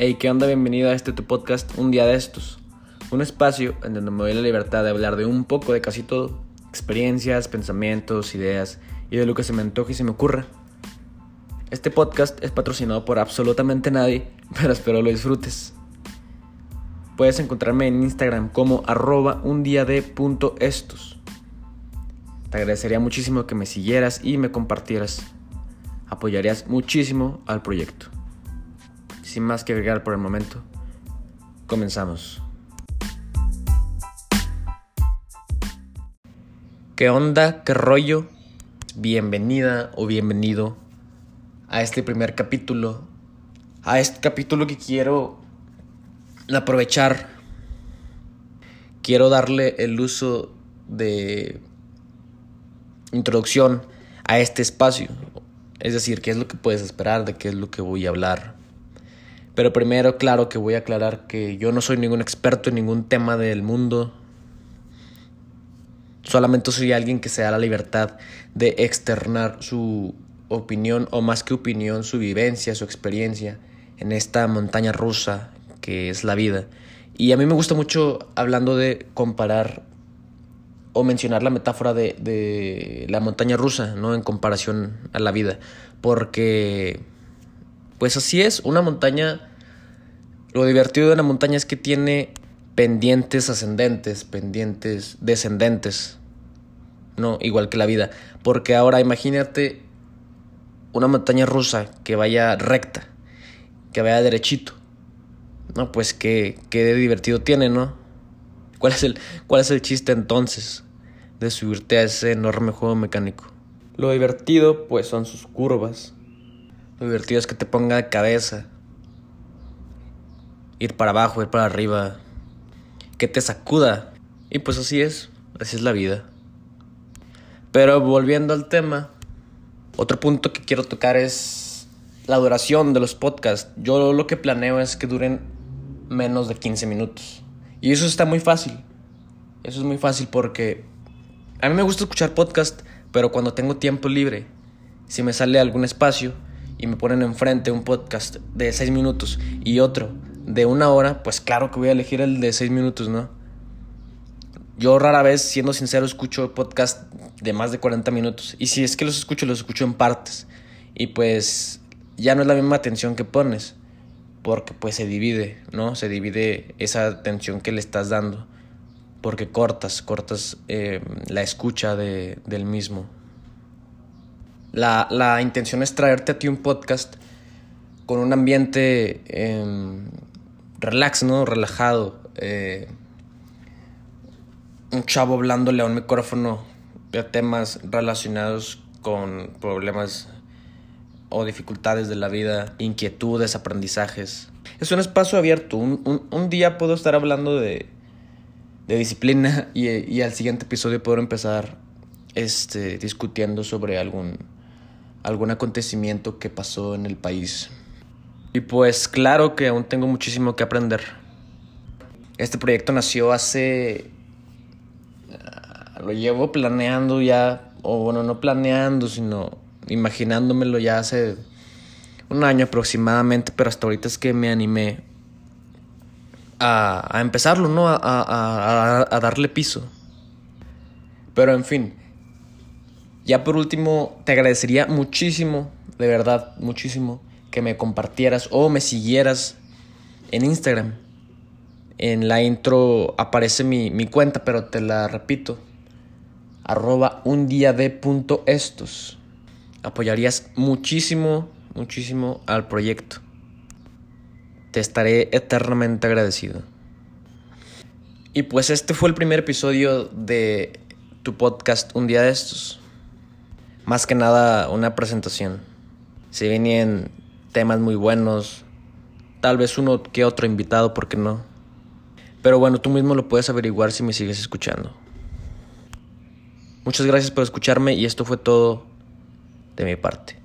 Hey, ¿qué onda? Bienvenido a este tu podcast Un día de estos. Un espacio en donde me doy la libertad de hablar de un poco de casi todo. Experiencias, pensamientos, ideas y de lo que se me antoje y se me ocurra. Este podcast es patrocinado por absolutamente nadie, pero espero lo disfrutes. Puedes encontrarme en Instagram como arroba un día de punto estos. Te agradecería muchísimo que me siguieras y me compartieras. Apoyarías muchísimo al proyecto. Sin más que agregar por el momento, comenzamos. ¿Qué onda? ¿Qué rollo? Bienvenida o bienvenido a este primer capítulo. A este capítulo que quiero aprovechar. Quiero darle el uso de introducción a este espacio. Es decir, qué es lo que puedes esperar, de qué es lo que voy a hablar. Pero primero, claro que voy a aclarar que yo no soy ningún experto en ningún tema del mundo. Solamente soy alguien que se da la libertad de externar su opinión o más que opinión, su vivencia, su experiencia en esta montaña rusa que es la vida. Y a mí me gusta mucho hablando de comparar o mencionar la metáfora de, de la montaña rusa, ¿no? En comparación a la vida. Porque, pues así es, una montaña lo divertido de la montaña es que tiene pendientes ascendentes, pendientes descendentes. No, igual que la vida. Porque ahora imagínate una montaña rusa que vaya recta, que vaya derechito. No, pues qué, qué divertido tiene, ¿no? ¿Cuál es, el, ¿Cuál es el chiste entonces de subirte a ese enorme juego mecánico? Lo divertido, pues, son sus curvas. Lo divertido es que te ponga de cabeza, ir para abajo, ir para arriba, que te sacuda. Y pues así es, así es la vida. Pero volviendo al tema, otro punto que quiero tocar es la duración de los podcasts. Yo lo que planeo es que duren menos de 15 minutos. Y eso está muy fácil. Eso es muy fácil porque a mí me gusta escuchar podcast, pero cuando tengo tiempo libre, si me sale algún espacio y me ponen enfrente un podcast de 6 minutos y otro de una hora, pues claro que voy a elegir el de seis minutos, ¿no? Yo rara vez, siendo sincero, escucho podcast de más de 40 minutos. Y si es que los escucho, los escucho en partes. Y pues ya no es la misma atención que pones. Porque pues se divide, ¿no? Se divide esa atención que le estás dando. Porque cortas, cortas eh, la escucha de, del mismo. La, la, intención es traerte a ti un podcast con un ambiente... Eh, relax, ¿no? Relajado. Eh, un chavo hablándole a un micrófono de temas relacionados con problemas o dificultades de la vida, inquietudes, aprendizajes. Es un espacio abierto. Un, un, día puedo estar hablando de, de disciplina y, y, al siguiente episodio puedo empezar este, discutiendo sobre algún, algún acontecimiento que pasó en el país. Y pues claro que aún tengo muchísimo que aprender. Este proyecto nació hace... Ah, lo llevo planeando ya, o bueno, no planeando, sino imaginándomelo ya hace un año aproximadamente, pero hasta ahorita es que me animé a, a empezarlo, ¿no? A, darle piso. Pero en fin, ya por último, te agradecería muchísimo, de verdad, muchísimo, que me compartieras o me siguieras en Instagram. En la intro aparece mi, mi cuenta, pero te la repito. Arroba un día de punto estos. Apoyarías muchísimo, muchísimo al proyecto. Te estaré eternamente agradecido. Y pues este fue el primer episodio de tu podcast Un día de estos. Más que nada una presentación. Se venían temas muy buenos. Tal vez uno que otro invitado, ¿por qué no? Pero bueno, tú mismo lo puedes averiguar si me sigues escuchando. Muchas gracias por escucharme y esto fue todo de mi parte.